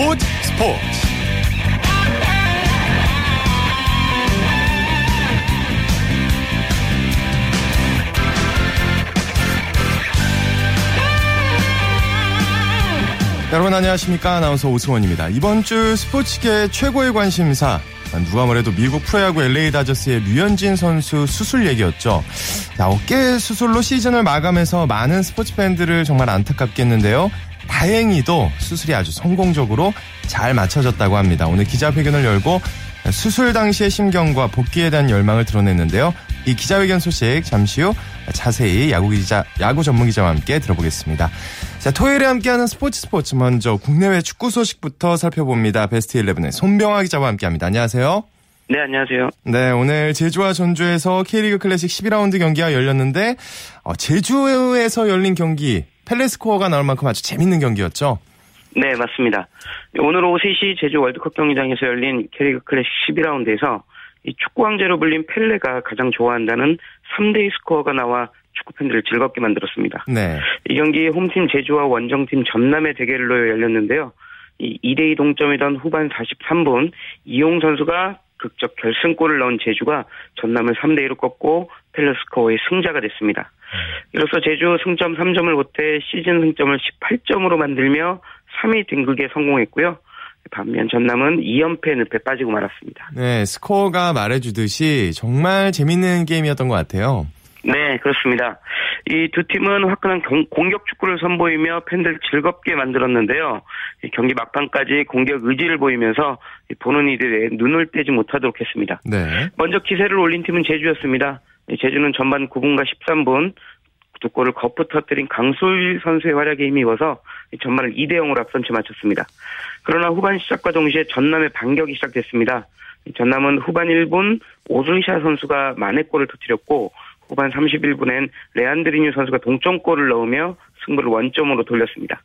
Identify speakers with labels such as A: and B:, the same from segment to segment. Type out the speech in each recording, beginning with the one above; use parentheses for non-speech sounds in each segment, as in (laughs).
A: 스포츠. 스포츠 여러분 안녕하십니까? 아나운서 오승원입니다. 이번 주 스포츠계 최고의 관심사 누가 뭐래도 미국 프로야구 LA 다저스의 류현진 선수 수술 얘기였죠. 자, 어깨 수술로 시즌을 마감해서 많은 스포츠 팬들을 정말 안타깝게 했는데요. 다행히도 수술이 아주 성공적으로 잘 맞춰졌다고 합니다. 오늘 기자회견을 열고 수술 당시의 심경과 복귀에 대한 열망을 드러냈는데요. 이 기자회견 소식 잠시 후 자세히 야구 기자, 야구 전문 기자와 함께 들어보겠습니다. 자, 토요일에 함께하는 스포츠 스포츠 먼저 국내외 축구 소식부터 살펴봅니다. 베스트 11의 손병화 기자와 함께합니다. 안녕하세요.
B: 네, 안녕하세요.
A: 네, 오늘 제주와 전주에서 K리그 클래식 12라운드 경기가 열렸는데 어, 제주에서 열린 경기 펠레 스코어가 나올 만큼 아주 재밌는 경기였죠.
B: 네, 맞습니다. 오늘 오후 3시 제주 월드컵 경기장에서 열린 K리그 클래식 12라운드에서 이 축구 황제로 불린 펠레가 가장 좋아한다는 3대2 스코어가 나와 축구 팬들을 즐겁게 만들었습니다.
A: 네.
B: 이 경기 홈팀 제주와 원정팀 전남의 대결로 열렸는데요. 이 2대2 동점이던 후반 43분 이용 선수가 극적 결승골을 넣은 제주가 전남을 3대2로 꺾고 펠레스코어의 승자가 됐습니다. 이로써 제주 승점 3점을 못해 시즌 승점을 18점으로 만들며 3위 등극에 성공했고요. 반면 전남은 2연패 늪에 빠지고 말았습니다.
A: 네, 스코어가 말해주듯이 정말 재밌는 게임이었던 것 같아요.
B: 네, 그렇습니다. 이 두 팀은 화끈한 공격 축구를 선보이며 팬들 즐겁게 만들었는데요. 경기 막판까지 공격 의지를 보이면서 보는 이들의 눈을 떼지 못하도록 했습니다.
A: 네.
B: 먼저 기세를 올린 팀은 제주였습니다. 제주는 전반 9분과 13분 두 골을 거푸 터뜨린 강수일 선수의 활약에 힘입어서 전반을 2대 0으로 앞선 채 마쳤습니다. 그러나 후반 시작과 동시에 전남의 반격이 시작됐습니다. 전남은 후반 1분 오르샤 선수가 만회골을 터뜨렸고 후반 31분엔 레안드리뉴 선수가 동점골을 넣으며 승부를 원점으로 돌렸습니다.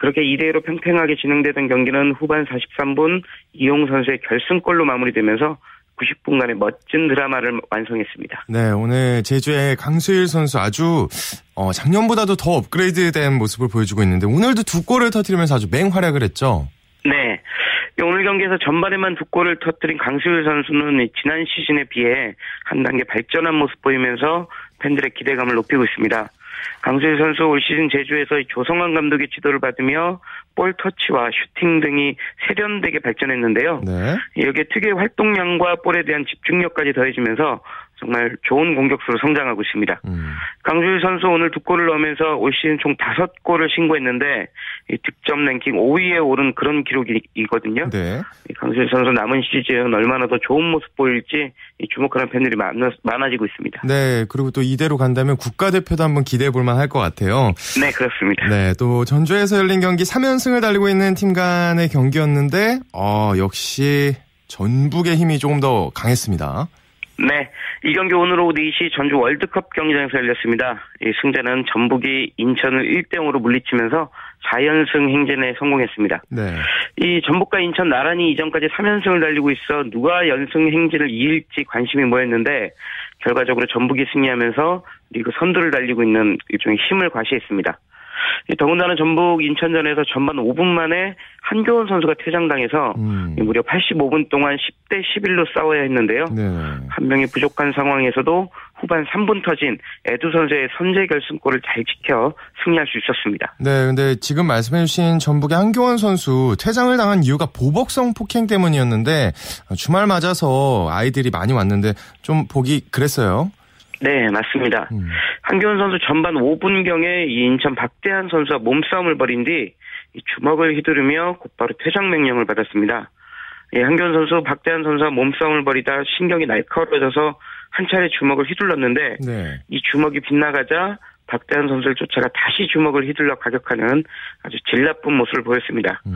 B: 그렇게 2대1로 팽팽하게 진행되던 경기는 후반 43분 이용 선수의 결승골로 마무리되면서 90분간의 멋진 드라마를 완성했습니다.
A: 네, 오늘 제주의 강수일 선수 아주 어, 작년보다도 더 업그레이드된 모습을 보여주고 있는데 오늘도 두 골을 터뜨리면서 아주 맹활약을 했죠.
B: 네. 오늘 경기에서 전반에만 두 골을 터뜨린 강수일 선수는 지난 시즌에 비해 한 단계 발전한 모습 보이면서 팬들의 기대감을 높이고 있습니다. 강수일 선수 올 시즌 제주에서 조성환 감독의 지도를 받으며 볼 터치와 슈팅 등이 세련되게 발전했는데요.
A: 네.
B: 여기에 특유의 활동량과 볼에 대한 집중력까지 더해지면서 정말 좋은 공격수로 성장하고 있습니다. 음. 강주일 선수 오늘 두 골을 넣으면서 올 시즌 총 다섯 골을 신고했는데 득점 랭킹 5위에 오른 그런 기록이거든요.
A: 네.
B: 강주일 선수 남은 시즌 얼마나 더 좋은 모습 보일지 주목하는 팬들이 많아 지고 있습니다.
A: 네, 그리고 또 이대로 간다면 국가대표도 한번 기대해 볼 만할 것 같아요.
B: 네, 그렇습니다.
A: 네, 또 전주에서 열린 경기 3연승을 달리고 있는 팀 간의 경기였는데 어, 역시 전북의 힘이 조금 더 강했습니다.
B: 네. 이 경기 오늘 오후 4시 전주 월드컵 경기장에서 열렸습니다. 이 승자는 전북이 인천을 1대0으로 물리치면서 4연승 행진에 성공했습니다.
A: 네.
B: 이 전북과 인천 나란히 이전까지 3연승을 달리고 있어 누가 연승 행진을 이을지 관심이 모였는데 결과적으로 전북이 승리하면서 리그 선두를 달리고 있는 일종의 힘을 과시했습니다. 더군다나 전북 인천전에서 전반 5분 만에 한교원 선수가 퇴장당해서 음. 무려 85분 동안 10대 11로 싸워야 했는데요.
A: 네.
B: 한 명이 부족한 상황에서도 후반 3분 터진 에두 선수의 선제 결승골을 잘 지켜 승리할 수 있었습니다.
A: 네, 근데 지금 말씀해주신 전북의 한교원 선수 퇴장을 당한 이유가 보복성 폭행 때문이었는데 주말 맞아서 아이들이 많이 왔는데 좀 보기 그랬어요.
B: 네, 맞습니다. 음. 한교원 선수 전반 5분경에 인천 박대한 선수와 몸싸움을 벌인 뒤 주먹을 휘두르며 곧바로 퇴장 명령을 받았습니다. 예, 한교원 선수, 박대한 선수와 몸싸움을 벌이다 신경이 날카로워져서 한 차례 주먹을 휘둘렀는데
A: 네.
B: 이 주먹이 빗나가자 박대한 선수를 쫓아가 다시 주먹을 휘둘러 가격하는 아주 질 나쁜 모습을 보였습니다.
A: 음.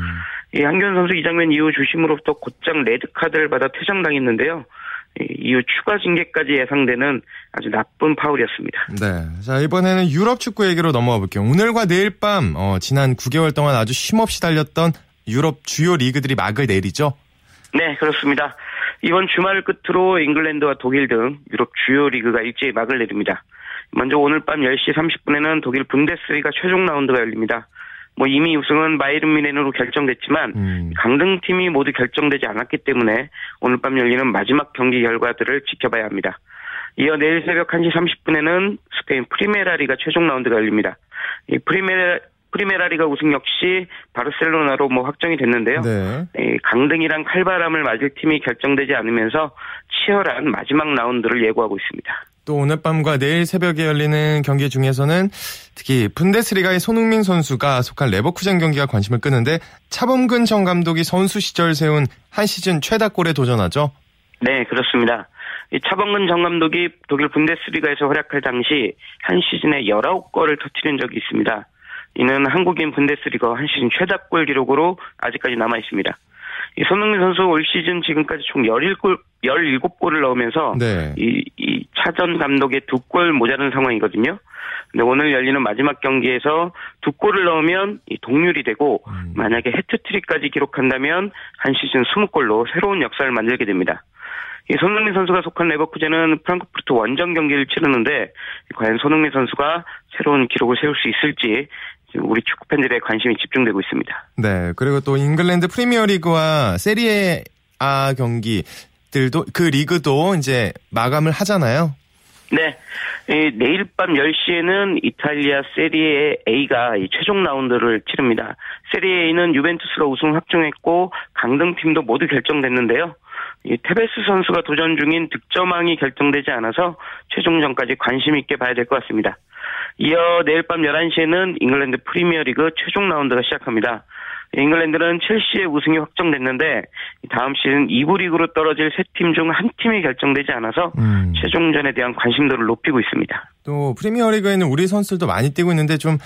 B: 이 한교원 선수 이 장면 이후 주심으로부터 곧장 레드카드를 받아 퇴장당했는데요. 이후 추가 징계까지 예상되는 아주 나쁜 파울이었습니다.
A: 네. 자, 이번에는 유럽 축구 얘기로 넘어가 볼게요. 오늘과 내일 밤, 어, 지난 9개월 동안 아주 쉼없이 달렸던 유럽 주요 리그들이 막을 내리죠?
B: 네, 그렇습니다. 이번 주말을 끝으로 잉글랜드와 독일 등 유럽 주요 리그가 일제히 막을 내립니다. 먼저 오늘 밤 10시 30분에는 독일 분데스리가 최종 라운드가 열립니다. 뭐 이미 우승은 바이에른 뮌헨으로 결정됐지만 음. 강등팀이 모두 결정되지 않았기 때문에 오늘 밤 열리는 마지막 경기 결과들을 지켜봐야 합니다. 이어 내일 새벽 1시 30분에는 스페인 프리메라리가 최종 라운드가 열립니다. 이 프리메라 프리메라리가 우승 역시 바르셀로나로 뭐 확정이 됐는데요. 네. 강등이랑 칼바람을 맞을 팀이 결정되지 않으면서 치열한 마지막 라운드를 예고하고 있습니다.
A: 또 오늘 밤과 내일 새벽에 열리는 경기 중에서는 특히 분데스리가의 손흥민 선수가 속한 레버쿠젠 경기가 관심을 끄는데 차범근 전 감독이 선수 시절 세운 한 시즌 최다골에 도전하죠.
B: 네, 그렇습니다. 이 차범근 전 감독이 독일 분데스리가에서 활약할 당시 한 시즌에 19골을 터뜨린 적이 있습니다. 이는 한국인 분데스리가 한 시즌 최다골 기록으로 아직까지 남아 있습니다. 이 손흥민 선수 올 시즌 지금까지 총 17골, 17골을 넣으면서 네. 이, 이 차전 감독의 두 골 모자른 상황이거든요. 근데 오늘 열리는 마지막 경기에서 두 골을 넣으면 이 동률이 되고 음. 만약에 해트트릭까지 기록한다면 한 시즌 20골로 새로운 역사를 만들게 됩니다. 이 손흥민 선수가 속한 레버쿠젠은 프랑크푸르트 원정 경기를 치르는데 과연 손흥민 선수가 새로운 기록을 세울 수 있을지 우리 축구 팬들의 관심이 집중되고 있습니다.
A: 네, 그리고 또 잉글랜드 프리미어리그와 세리에 A 경기들도 그 리그도 이제 마감을 하잖아요.
B: 네. 내일 밤 10시에는 이탈리아 세리에 A가 최종 라운드를 치릅니다. 세리에 A는 유벤투스가 우승 확정했고 강등팀도 모두 결정됐는데요. 이 테베스 선수가 도전 중인 득점왕이 결정되지 않아서 최종전까지 관심 있게 봐야 될 것 같습니다. 이어 내일 밤 11시에는 잉글랜드 프리미어리그 최종 라운드가 시작합니다. 잉글랜드는 첼시의 우승이 확정됐는데 다음 시즌 2부 리그로 떨어질 세 팀 중 한 팀이 결정되지 않아서 음. 최종전에 대한 관심도를 높이고 있습니다.
A: 또 프리미어리그에는 우리 선수들도 많이 뛰고 있는데 좀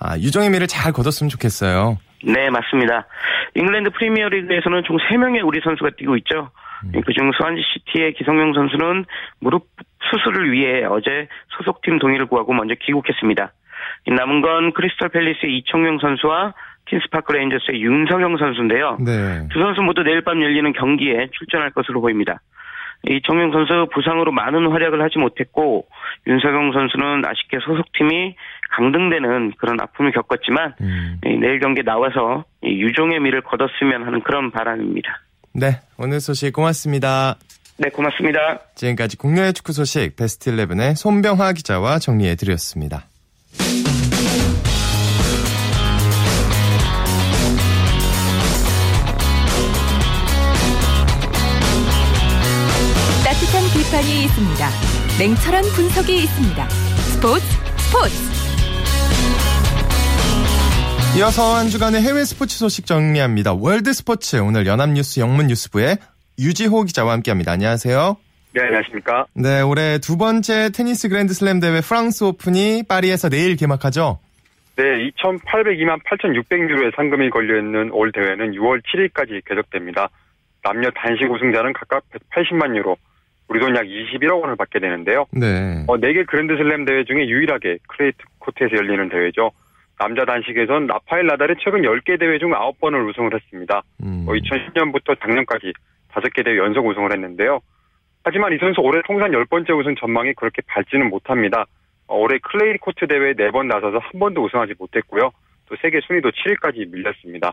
A: 아, 유종의 미를 잘 거뒀으면 좋겠어요.
B: 네, 맞습니다. 잉글랜드 프리미어리그에서는 총 3명의 우리 선수가 뛰고 있죠. 음. 그중 스완지 시티의 기성용 선수는 무릎 수술을 위해 어제 소속팀 동의를 구하고 먼저 귀국했습니다. 남은 건 크리스탈 팰리스의 이청용 선수와 퀸스파크 레인저스의 윤석영 선수인데요. 네. 두 선수 모두 내일 밤 열리는 경기에 출전할 것으로 보입니다. 이청용 선수 부상으로 많은 활약을 하지 못했고 윤석영 선수는 아쉽게 소속팀이 강등되는 그런 아픔을 겪었지만 음. 내일 경기에 나와서 유종의 미를 거뒀으면 하는 그런 바람입니다.
A: 네, 오늘 소식 고맙습니다.
B: 네, 고맙습니다.
A: 지금까지 국내 축구 소식 베스트 11의 손병화 기자와 정리해 드렸습니다.
C: 따뜻한 비판이 있습니다. 냉철한 분석이 있습니다. 스포츠 스포츠
A: 이어서 한 주간의 해외 스포츠 소식 정리합니다. 월드 스포츠 오늘 연합뉴스 영문 뉴스부의 유지호 기자와 함께합니다. 안녕하세요.
D: 네, 안녕하십니까.
A: 네, 올해 두 번째 테니스 그랜드슬램 대회 프랑스 오픈이 파리에서 내일 개막하죠.
D: 네, 2,802만 8,600유로의 상금이 걸려있는 올 대회는 6월 7일까지 계속됩니다. 남녀 단식 우승자는 각각 180만 유로, 우리 돈 약 21억 원을 받게 되는데요. 네. 어, 4개 그랜드슬램 대회 중에 유일하게 클레이 코트에서 열리는 대회죠. 남자 단식에선 라파엘 나달이 최근 10개 대회 중 9번을 우승을 했습니다. 음. 2010년부터 어, 작년까지 5개 대회 연속 우승을 했는데요. 하지만 이 선수 올해 통산 10번째 우승 전망이 그렇게 밝지는 못합니다. 어, 올해 클레이 코트 대회에 4번 나서서 한 번도 우승하지 못했고요. 또 세계 순위도 7위까지 밀렸습니다.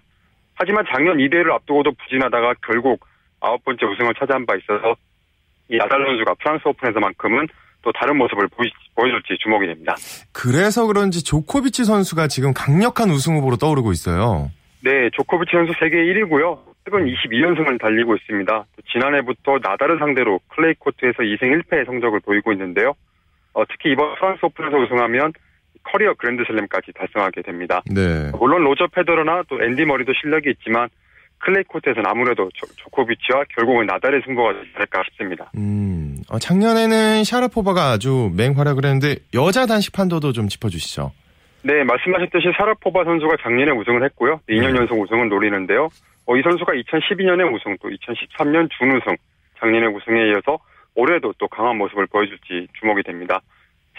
D: 하지만 작년 이 대회를 앞두고도 부진하다가 결국 9번째 우승을 차지한 바 있어서 이 나달 선수가 프랑스 오픈에서만큼은 또 다른 모습을 보이, 보여줄지 주목이 됩니다.
A: 그래서 그런지 조코비치 선수가 지금 강력한 우승 후보로 떠오르고 있어요.
D: 네, 조코비치 선수 세계 1위고요. 최근 22연승을 달리고 있습니다. 지난해부터 나달을 상대로 클레이 코트에서 2승 1패의 성적을 보이고 있는데요. 어, 특히 이번 프랑스 오픈에서 우승하면 커리어 그랜드슬램까지 달성하게 됩니다. 네. 물론 로저 페더러나 또 앤디 머리도 실력이 있지만 클레이 코트에서는 아무래도 조, 코비치와 결국은 나달의 승부가 될까 싶습니다. 음,
A: 어, 작년에는 샤라포바가 아주 맹활약을 했는데 여자 단식 판도도 좀 짚어주시죠.
D: 네, 말씀하셨듯이 샤라포바 선수가 작년에 우승을 했고요. 2년 연속 우승을 노리는데요. 어, 이 선수가 2012년에 우승, 또 2013년 준우승, 작년에 우승에 이어서 올해도 또 강한 모습을 보여줄지 주목이 됩니다.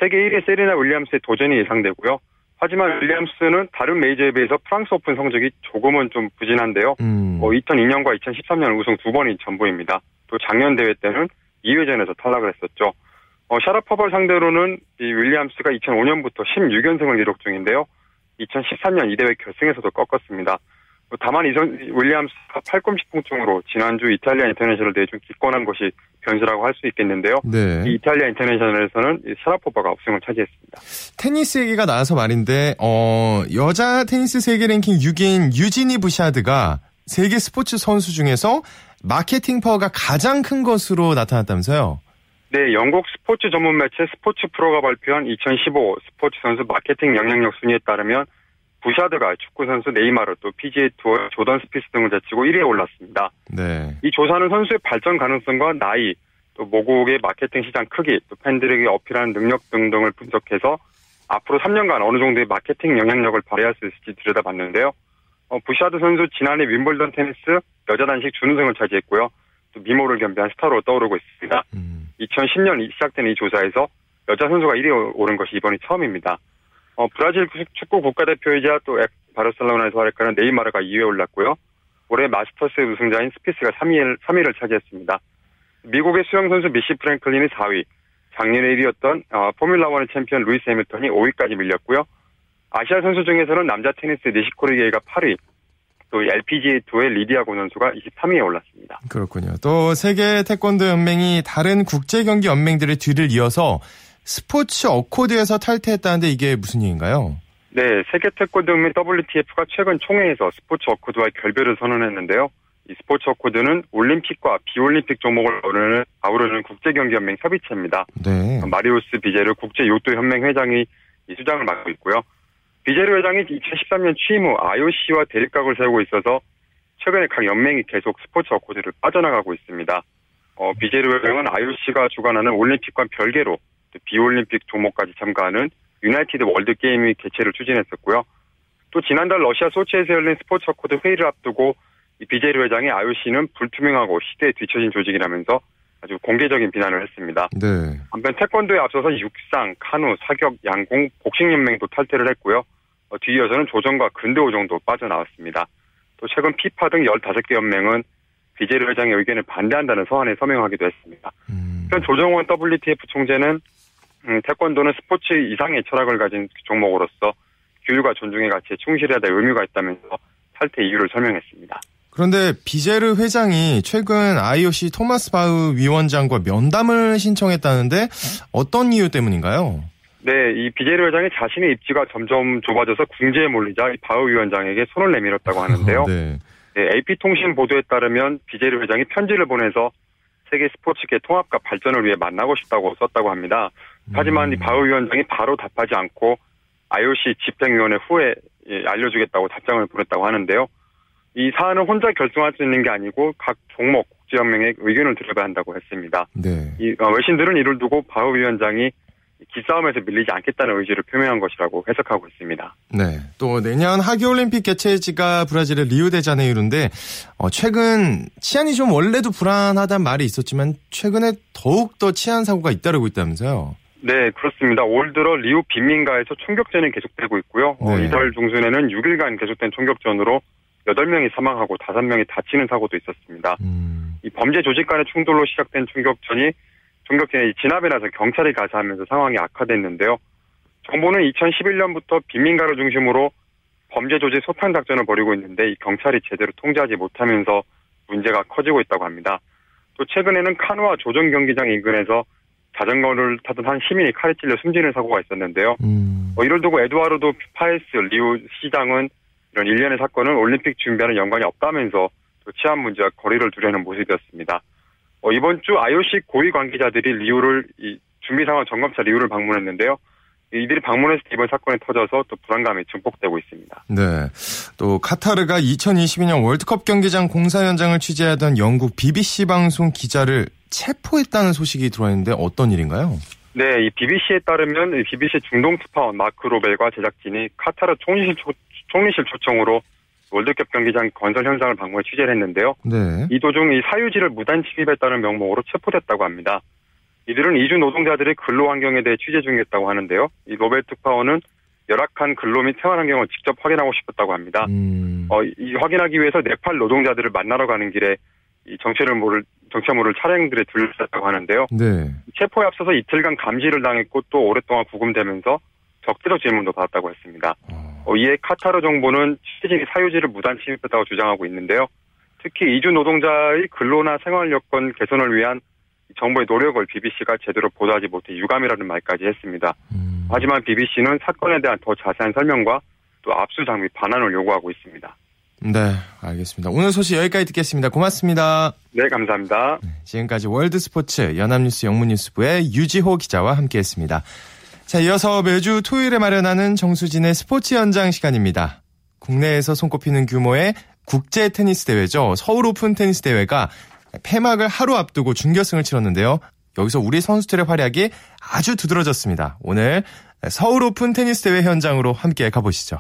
D: 세계 1위 세리나 윌리엄스의 도전이 예상되고요. 하지만 윌리엄스는 다른 메이저에 비해서 프랑스 오픈 성적이 조금은 좀 부진한데요. 음. 어, 2002년과 2013년 우승 두 번이 전부입니다. 또 작년 대회 때는 2회전에서 탈락을 했었죠. 어, 샤라퍼벌 상대로는 이 윌리엄스가 2005년부터 16연승을 기록 중인데요. 2013년 이 대회 결승에서도 꺾었습니다. 다만 이 세리나 윌리엄스가 팔꿈치 통증으로 지난주 이탈리아 인터내셔널 대회 중 기권한 것이 변수라고 할 수 있겠는데요.
A: 네.
D: 이 이탈리아 인터내셔널에서는 샤라포바가 우승을 차지했습니다.
A: 테니스 얘기가 나와서 말인데 어 여자 테니스 세계 랭킹 6위인 유지니 부샤드가 세계 스포츠 선수 중에서 마케팅 파워가 가장 큰 것으로 나타났다면서요?
D: 네, 영국 스포츠 전문 매체 스포츠 프로가 발표한 2015 스포츠 선수 마케팅 영향력 순위에 따르면 부샤드가 축구 선수 네이마르 또 PGA 투어 조던 스피스 등을 제치고 1위에 올랐습니다.
A: 네.
D: 이 조사는 선수의 발전 가능성과 나이, 또 모국의 마케팅 시장 크기, 또 팬들에게 어필하는 능력 등등을 분석해서 앞으로 3년간 어느 정도의 마케팅 영향력을 발휘할 수 있을지 들여다봤는데요. 어, 부샤드 선수 지난해 윔블던 테니스 여자 단식 준우승을 차지했고요. 또 미모를 겸비한 스타로 떠오르고 있습니다.
A: 음.
D: 2010년 시작된 이 조사에서 여자 선수가 1위에 오른 것이 이번이 처음입니다. 어, 브라질 축구 국가대표이자 또 바르셀로나에서 활약하는 네이마르가 2위에 올랐고요. 올해 마스터스 우승자인 스피스가 3위를, 3위를 차지했습니다. 미국의 수영 선수 미시 프랭클린이 4위, 작년에 1위였던 어, 포뮬라1의 챔피언 루이스 해밀턴이 5위까지 밀렸고요. 아시아 선수 중에서는 남자 테니스 니시코리 케이가 8위, 또 LPGA 투어의 리디아 고 선수가 23위에 올랐습니다.
A: 그렇군요. 또 세계 태권도 연맹이 다른 국제 경기 연맹들의 뒤를 이어서 스포츠 어코드에서 탈퇴했다는데 이게 무슨 얘기인가요?
D: 네, 세계 태권도 연맹 WTF가 최근 총회에서 스포츠 어코드와 결별을 선언했는데요. 이 스포츠 어코드는 올림픽과 비올림픽 종목을 아우르는, 아우르는 국제경기연맹 협의체입니다.
A: 네.
D: 마리우스 비제르 국제요토연맹 회장이 이 수장을 맡고 있고요. 비제르 회장이 2013년 취임 후 IOC와 대립각을 세우고 있어서 최근에 각 연맹이 계속 스포츠 어코드를 빠져나가고 있습니다. 어, 비제르 회장은 IOC가 주관하는 올림픽과 별개로 비올림픽 종목까지 참가하는 유나이티드 월드 게임의 개최를 추진했었고요. 또 지난달 러시아 소치에서 열린 스포츠 어코드 회의를 앞두고 이 비제르 회장이 IOC는 불투명하고 시대에 뒤처진 조직이라면서 아주 공개적인 비난을 했습니다.
A: 네.
D: 한편 태권도에 앞서서 육상, 카누, 사격, 양궁, 복싱연맹도 탈퇴를 했고요. 어, 뒤이어서는 조정과 근대오종도 빠져나왔습니다. 또 최근 피파 등 15개 연맹은 비제르 회장의 의견에 반대한다는 서한에 서명하기도 했습니다.
A: 음.
D: 한편 조정원 WTF 총재는 음, 태권도는 스포츠 이상의 철학을 가진 종목으로서 규율과 존중의 가치에 충실해야 될 의무가 있다면서 탈퇴 이유를 설명했습니다.
A: 그런데 비제르 회장이 최근 IOC 토마스 바흐 위원장과 면담을 신청했다는데 어떤 이유 때문인가요?
D: 네, 이 비제르 회장이 자신의 입지가 점점 좁아져서 궁지에 몰리자 이 바흐 위원장에게 손을 내밀었다고 하는데요.
A: 네.
D: 네, AP통신 보도에 따르면 비제르 회장이 편지를 보내서 세계 스포츠계 통합과 발전을 위해 만나고 싶다고 썼다고 합니다. 하지만 이 바흐 위원장이 바로 답하지 않고 IOC 집행위원회 후에 예, 알려주겠다고 답장을 보냈다고 하는데요. 이 사안은 혼자 결정할 수 있는 게 아니고 각 종목 국제연맹의 의견을 들어봐야 한다고 했습니다.
A: 네.
D: 이 어, 외신들은 이를 두고 바흐 위원장이 기싸움에서 밀리지 않겠다는 의지를 표명한 것이라고 해석하고 있습니다.
A: 네. 또 내년 하계올림픽 개최지가 브라질의 리우데자네이루인데 어, 최근 치안이 좀 원래도 불안하다는 말이 있었지만 최근에 더욱 더 치안 사고가 잇따르고 있다면서요.
D: 네, 그렇습니다. 올 들어 리우 빈민가에서 총격전이 계속되고 있고요. 어,
A: 네.
D: 이달 중순에는 6일간 계속된 총격전으로 8명이 사망하고 5명이 다치는 사고도 있었습니다.
A: 음.
D: 이 범죄 조직 간의 충돌로 시작된 총격전이 총격전에 진압에 나서 경찰이 가세하면서 상황이 악화됐는데요. 정부는 2011년부터 빈민가를 중심으로 범죄 조직 소탕 작전을 벌이고 있는데 이 경찰이 제대로 통제하지 못하면서 문제가 커지고 있다고 합니다. 또 최근에는 카누와 조정 경기장 인근에서 자전거를 타던 한 시민이 칼에 찔려 숨지는 사고가 있었는데요.
A: 음.
D: 어, 이를 두고 에두아르도 파에스 리우 시장은 이런 일련의 사건은 올림픽 준비와는 연관이 없다면서 또 치안 문제와 거리를 두려는 모습이었습니다. 어, 이번 주 IOC 고위 관계자들이 리우를 이 준비 상황 점검차 리우를 방문했는데요. 이들이 방문해서 이번 사건이 터져서 또 불안감이 증폭되고 있습니다.
A: 네. 또 카타르가 2022년 월드컵 경기장 공사 현장을 취재하던 영국 BBC 방송 기자를 체포했다는 소식이 들어왔는데 어떤 일인가요?
D: 네, 이 BBC에 따르면 이 BBC 중동 특파원 마크 로벨과 제작진이 카타르 총리실, 초, 총리실 초청으로 월드컵 경기장 건설 현장을 방문해 취재를 했는데요.
A: 네.
D: 이 도중 이 사유지를 무단 침입했다는 명목으로 체포됐다고 합니다. 이들은 이주 노동자들의 근로 환경에 대해 취재 중이었다고 하는데요. 이 로벨 특파원은 열악한 근로 및 생활 환경을 직접 확인하고 싶었다고 합니다.
A: 음.
D: 어, 이 확인하기 위해서 네팔 노동자들을 만나러 가는 길에 이 정체를 모를 정체 모를 차량들에 둘러쌌다고 하는데요.
A: 네.
D: 체포에 앞서서 이틀간 감시를 당했고 또 오랫동안 구금되면서 적대적 질문도 받았다고 했습니다.
A: 어.
D: 어, 이에 카타르 정부는 취재진이 사유지를 무단 침입했다고 주장하고 있는데요. 특히 이주 노동자의 근로나 생활 여건 개선을 위한 정부의 노력을 BBC가 제대로 보도하지 못해 유감이라는 말까지 했습니다.
A: 음.
D: 하지만 BBC는 사건에 대한 더 자세한 설명과 또 압수 장비 반환을 요구하고 있습니다.
A: 네, 알겠습니다. 오늘 소식 여기까지 듣겠습니다. 고맙습니다.
D: 네, 감사합니다.
A: 지금까지 월드스포츠 연합뉴스 영문뉴스부의 유지호 기자와 함께했습니다. 자, 이어서 매주 토요일에 마련하는 정수진의 스포츠 현장 시간입니다. 국내에서 손꼽히는 규모의 국제 테니스 대회죠. 서울 오픈 테니스 대회가 폐막을 하루 앞두고 준결승을 치렀는데요. 여기서 우리 선수들의 활약이 아주 두드러졌습니다. 오늘 서울 오픈 테니스 대회 현장으로 함께 가보시죠.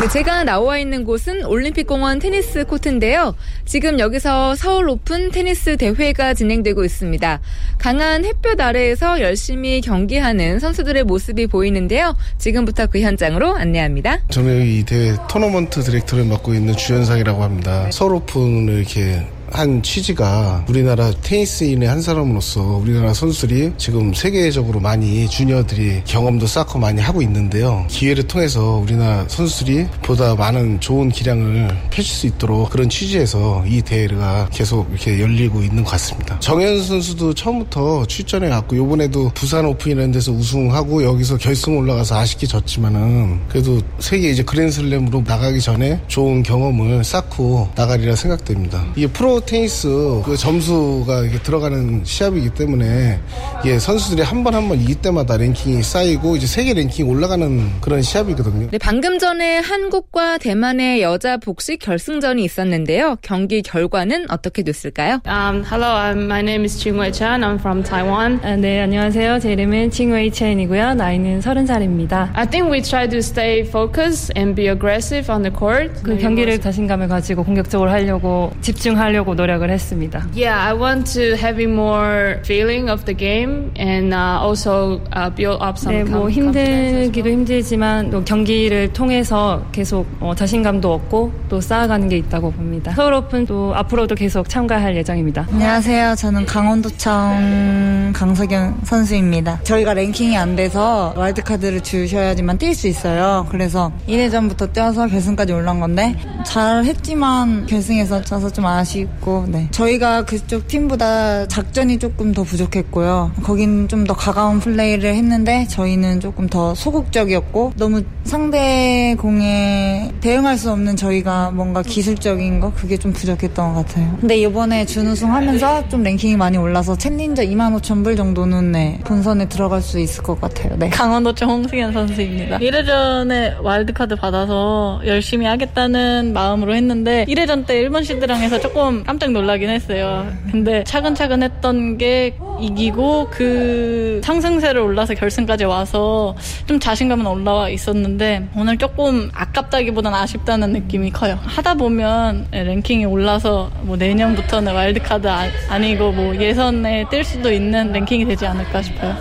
E: 네, 제가 나와 있는 곳은 올림픽공원 테니스 코트인데요. 지금 여기서 서울 오픈 테니스 대회가 진행되고 있습니다. 강한 햇볕 아래에서 열심히 경기하는 선수들의 모습이 보이는데요. 지금부터 그 현장으로 안내합니다.
F: 저는 이 대회 토너먼트 디렉터를 맡고 있는 주현상이라고 합니다. 서울 오픈을 이렇게 한 취지가 우리나라 테니스인의 한 사람으로서 우리나라 선수들이 지금 세계적으로 많이 주니어들이 경험도 쌓고 많이 하고 있는데요. 기회를 통해서 우리나라 선수들이 보다 많은 좋은 기량을 펼칠 수 있도록 그런 취지에서 이 대회가 계속 이렇게 열리고 있는 것 같습니다. 정현 선수도 처음부터 출전해 갖고 요번에도 부산 오픈이라는 데서 우승하고 여기서 결승 올라가서 아쉽게 졌지만은 그래도 세계 이제 그랜슬램으로 나가기 전에 좋은 경험을 쌓고 나가리라 생각됩니다. 이게 프로 테니스 그 점수가 이게 들어가는 시합이기 때문에 이게 선수들이 한 번 한 번 이길 때마다 랭킹이 쌓이고 이제 세계 랭킹이 올라가는 그런 시합이거든요.
E: 네, 방금 전에 한국과 대만의 여자 복식 결승전이 있었는데요. 경기 결과는 어떻게 됐을까요?
G: Um, hello, um, my name is Chingwei Chan. I'm from Taiwan.
H: 아, 네, 안녕하세요. 제 이름은 칭웨이 첸이고요. 나이는 30살입니다.
G: I think we try to stay focused and be aggressive on the court.
H: 그 경기를 자신감을 가지고 공격적으로 하려고 집중하려고 노력을 했습니다.
G: Yeah, I want to having more feeling of the game and uh, also uh, build up some
H: 네, 뭐 힘들기도. 힘들지만 또 경기를 통해서 계속 어, 자신감도 얻고 또 쌓아가는 게 있다고 봅니다. 서울 오픈 또 앞으로도 계속 참가할 예정입니다.
I: 안녕하세요. 저는 강원도청 강석영 선수입니다. 저희가 랭킹이 안 돼서 와일드카드를 주셔야지만 뛸 수 있어요. 그래서 1회전부터 뛰어서 결승까지 올라온 건데 잘 했지만 결승에서 져서 좀 아쉽 고 네. 저희가 그쪽 팀보다 작전이 조금 더 부족했고요. 거긴 좀 더 가까운 플레이를 했는데 저희는 조금 더 소극적이었고 너무 상대 공에 대응할 수 없는 저희가 뭔가 기술적인 거 그게 좀 부족했던 것 같아요. 근데 이번에 준우승 하면서 좀 랭킹이 많이 올라서 챌린저 2만 5천 불 정도는 네, 본선에 들어갈 수 있을 것 같아요. 네.
J: 강원도청 홍승현 선수입니다. 1회전에 와일드카드 받아서 열심히 하겠다는 마음으로 했는데 1회전 때 일본 시드랑에서 조금 깜짝 놀라긴 했어요. 근데 차근차근 했던 게 이기고 그 상승세를 올라서 결승까지 와서 좀 자신감은 올라와 있었는데 오늘 조금 아깝다기보단 아쉽다는 느낌이 커요. 하다 보면 랭킹이 올라서 뭐 내년부터는 와일드카드 아, 아니고 뭐 예선에 뛸 수도 있는 랭킹이 되지 않을까 싶어요.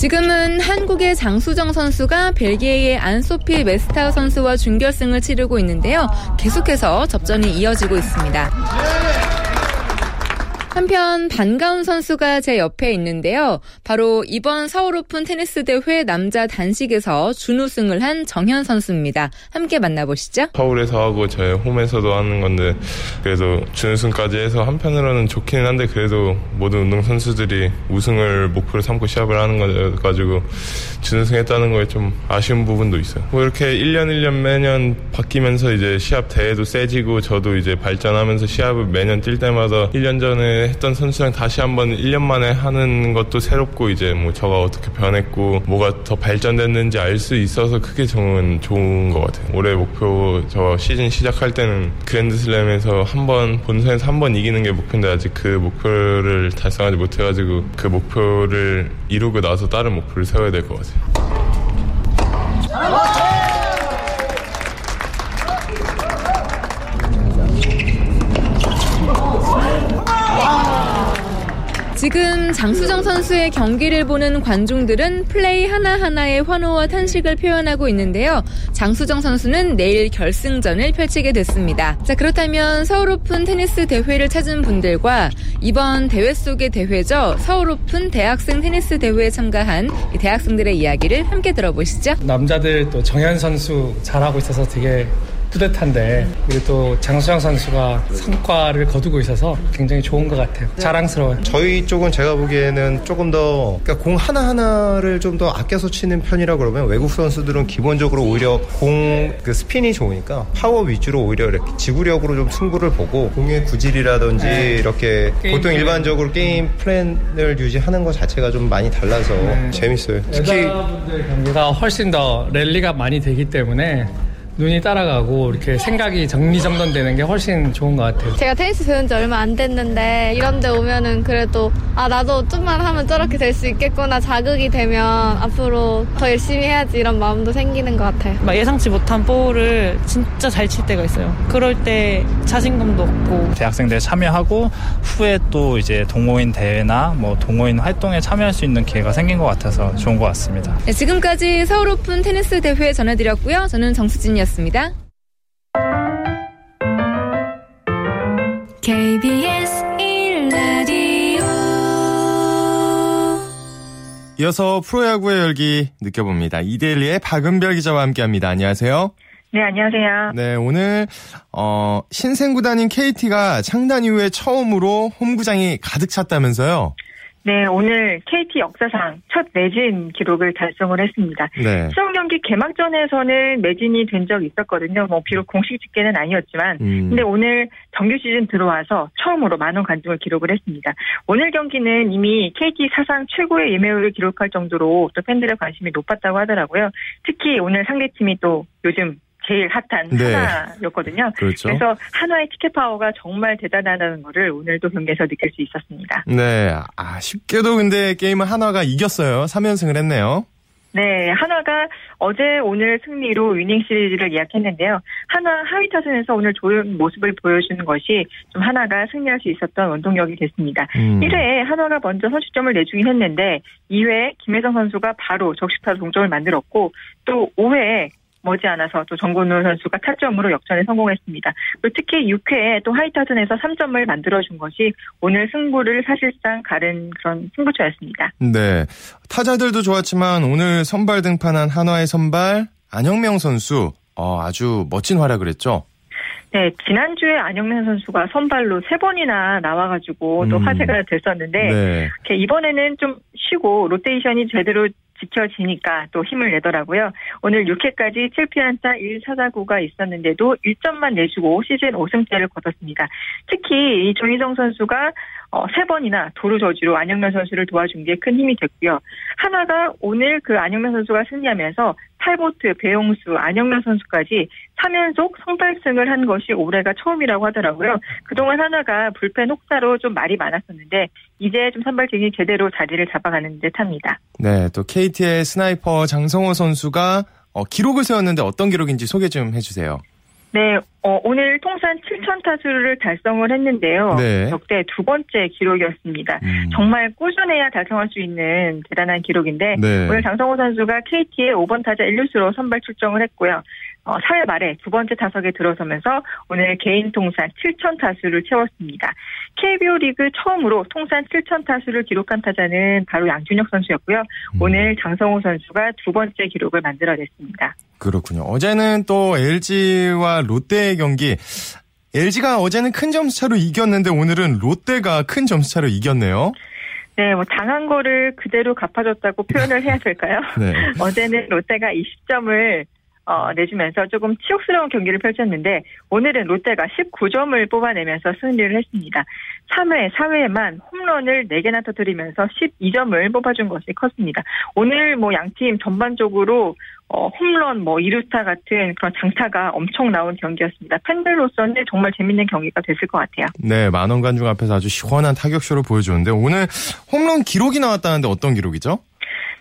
E: 지금은 한국의 장수정 선수가 벨기에의 안소피 메스타흐 선수와 준결승을 치르고 있는데요. 계속해서 접전이 이어지고 있습니다. 한편 반가운 선수가 제 옆에 있는데요. 바로 이번 서울 오픈 테니스 대회 남자 단식에서 준우승을 한 정현 선수입니다. 함께 만나보시죠.
K: 서울에서 하고 저희 홈에서도 하는 건데 그래도 준우승까지 해서 한편으로는 좋기는 한데 그래도 모든 운동 선수들이 우승을 목표로 삼고 시합을 하는 거 가지고 준우승했다는 거에 좀 아쉬운 부분도 있어요. 뭐 이렇게 1년 1년 매년 바뀌면서 이제 시합 대회도 세지고 저도 이제 발전하면서 시합을 매년 뛸 때마다 1년 전에 했던 선수랑 다시 한번 1년 만에 하는 것도 새롭고 이제 뭐 저가 어떻게 변했고 뭐가 더 발전됐는지 알 수 있어서 그게 저는 좋은 것 같아요. 올해 목표 저 시즌 시작할 때는 그랜드슬램에서 한 번 본선에서 한 번 이기는 게 목표인데 아직 그 목표를 달성하지 못해가지고 그 목표를 이루고 나서 다른 목표를 세워야 될 것 같아요.
E: 지금 장수정 선수의 경기를 보는 관중들은 플레이 하나하나에 환호와 탄식을 표현하고 있는데요. 장수정 선수는 내일 결승전을 펼치게 됐습니다. 자, 그렇다면 서울 오픈 테니스 대회를 찾은 분들과 이번 대회 속의 대회죠. 서울 오픈 대학생 테니스 대회에 참가한 대학생들의 이야기를 함께 들어보시죠.
L: 남자들 또 정현 선수 잘하고 있어서 되게 뿌듯한데 그리고 또 장수정 선수가 성과를 거두고 있어서 굉장히 좋은 것 같아요. 자랑스러워요.
M: 저희 쪽은 제가 보기에는 조금 더 그러니까 공 하나 하나를 좀 더 아껴서 치는 편이라 그러면 외국 선수들은 기본적으로 오히려 공 그 스핀이 좋으니까 파워 위주로 오히려 이렇게 지구력으로 좀 승부를 보고 공의 구질이라든지
L: 네.
M: 이렇게 보통. 일반적으로 게임 플랜을 유지하는 것 자체가 좀 많이 달라서
L: 네.
M: 재밌어요. 특히
L: 여자분들 경기가 훨씬 더 랠리가 많이 되기 때문에 눈이 따라가고 이렇게 생각이 정리정돈되는 게 훨씬 좋은 것 같아요.
N: 제가 테니스 배운 지 얼마 안 됐는데 이런 데 오면은 그래도 아 나도 좀만 하면 저렇게 될 수 있겠구나 자극이 되면 앞으로 더 열심히 해야지 이런 마음도 생기는 것 같아요.
O: 막 예상치 못한 볼을 진짜 잘 칠 때가 있어요. 그럴 때 자신감도 없고
P: 대학생들 참여하고 후에 또 이제 동호인 대회나 뭐 동호인 활동에 참여할 수 있는 기회가 생긴 것 같아서 좋은 것 같습니다.
E: 네, 지금까지 서울 오픈 테니스 대회 전해드렸고요. 저는 정수진이었습니다.
C: KBS 1라디오
A: 이어서 프로야구의 열기 느껴봅니다. 이데일리의 박은별 기자와 함께합니다. 안녕하세요.
Q: 네, 안녕하세요.
A: 네, 오늘 어, 신생 구단인 KT가 창단 이후에 처음으로 홈구장이 가득 찼다면서요.
Q: 네, 오늘 KT 역사상 첫 매진 기록을 달성을 했습니다.
A: 네.
Q: 수영 경기 개막전에서는 매진이 된 적이 있었거든요. 뭐 비록 공식 집계는 아니었지만,
A: 음.
Q: 근데 오늘 정규 시즌 들어와서 처음으로 만원 관중을 기록을 했습니다. 오늘 경기는 이미 KT 사상 최고의 예매율을 기록할 정도로 또 팬들의 관심이 높았다고 하더라고요. 특히 오늘 상대팀이 또 요즘 제일 핫한
A: 네.
Q: 하나였거든요.
A: 그렇죠.
Q: 그래서 한화의 티켓 파워가 정말 대단하다는 것을 오늘도 경기에서 느낄 수 있었습니다.
A: 네, 아쉽게도 근데 게임은 한화가 이겼어요. 3연승을 했네요.
Q: 네, 한화가 어제 오늘 승리로 위닝 시리즈를 예약했는데요. 한화 하위 타선에서 오늘 좋은 모습을 보여주는 것이 좀 한화가 승리할 수 있었던 원동력이 됐습니다.
A: 음.
Q: 1회에 한화가 먼저 선취점을 내주긴 했는데 2회에 김혜성 선수가 바로 적시타로 동점을 만들었고 또 5회에 머지않아서 또 정근우 선수가 타점으로 역전에 성공했습니다. 특히 6회에 또 하이타선에서 3점을 만들어준 것이 오늘 승부를 사실상 가른 그런 승부처였습니다.
A: 네. 타자들도 좋았지만 오늘 선발 등판한 한화의 선발 안영명 선수 어, 아주 멋진 활약을 했죠.
Q: 네, 지난주에 안영민 선수가 선발로 세 번이나 나와가지고 또
A: 음.
Q: 화제가 됐었는데
A: 네.
Q: 이번에는 좀 쉬고 로테이션이 제대로 지켜지니까 또 힘을 내더라고요. 오늘 6회까지 7피안타 1사자구가 있었는데도 1점만 내주고 시즌 5승째를 거뒀습니다. 특히 이 조희정 선수가 어, 세 번이나 도루 저지로 안영면 선수를 도와준 게 큰 힘이 됐고요. 하나가 오늘 그 안영면 선수가 승리하면서 탈보트, 배용수, 안영면 선수까지 3연속 성달승을 한 것이 올해가 처음이라고 하더라고요. 그동안 하나가 불펜 혹사로 좀 말이 많았었는데 이제 좀 선발 진이 제대로 자리를 잡아가는 듯합니다.
A: 네, 또 KT의 스나이퍼 장성호 선수가 어, 기록을 세웠는데 어떤 기록인지 소개 좀 해주세요.
Q: 네, 어, 오늘 통산 7천 타수를 달성을 했는데요.
A: 네.
Q: 역대 두 번째 기록이었습니다. 정말 꾸준해야 달성할 수 있는 대단한 기록인데
A: 네.
Q: 오늘 장성호 선수가 KT의 5번 타자 1루수로 선발 출전을 했고요. 어, 4회 말에 두 번째 타석에 들어서면서 오늘 개인 통산 7천 타수를 채웠습니다. KBO 리그 처음으로 통산 7천 타수를 기록한 타자는 바로 양준혁 선수였고요. 오늘 장성호 선수가 두 번째 기록을 만들어냈습니다.
A: 그렇군요. 어제는 또 LG와 롯데의 경기. LG가 어제는 큰 점수차로 이겼는데 오늘은 롯데가 큰 점수차로 이겼네요.
Q: 네, 뭐 당한 거를 그대로 갚아줬다고 표현을 해야 될까요? (laughs)
A: 네. (laughs)
Q: 어제는 롯데가 20점을 어, 내주면서 조금 치욕스러운 경기를 펼쳤는데 오늘은 롯데가 19점을 뽑아내면서 승리를 했습니다. 3회, 4회에만 홈런을 4개나 터뜨리면서 12점을 뽑아준 것이 컸습니다. 오늘 뭐 양팀 전반적으로 어, 홈런, 뭐, 이루타 같은 그런 장타가 엄청 나온 경기였습니다. 팬들로서는 정말 재밌는 경기가 됐을 것 같아요.
A: 네, 만원 관중 앞에서 아주 시원한 타격쇼를 보여주는데 오늘 홈런 기록이 나왔다는데 어떤 기록이죠?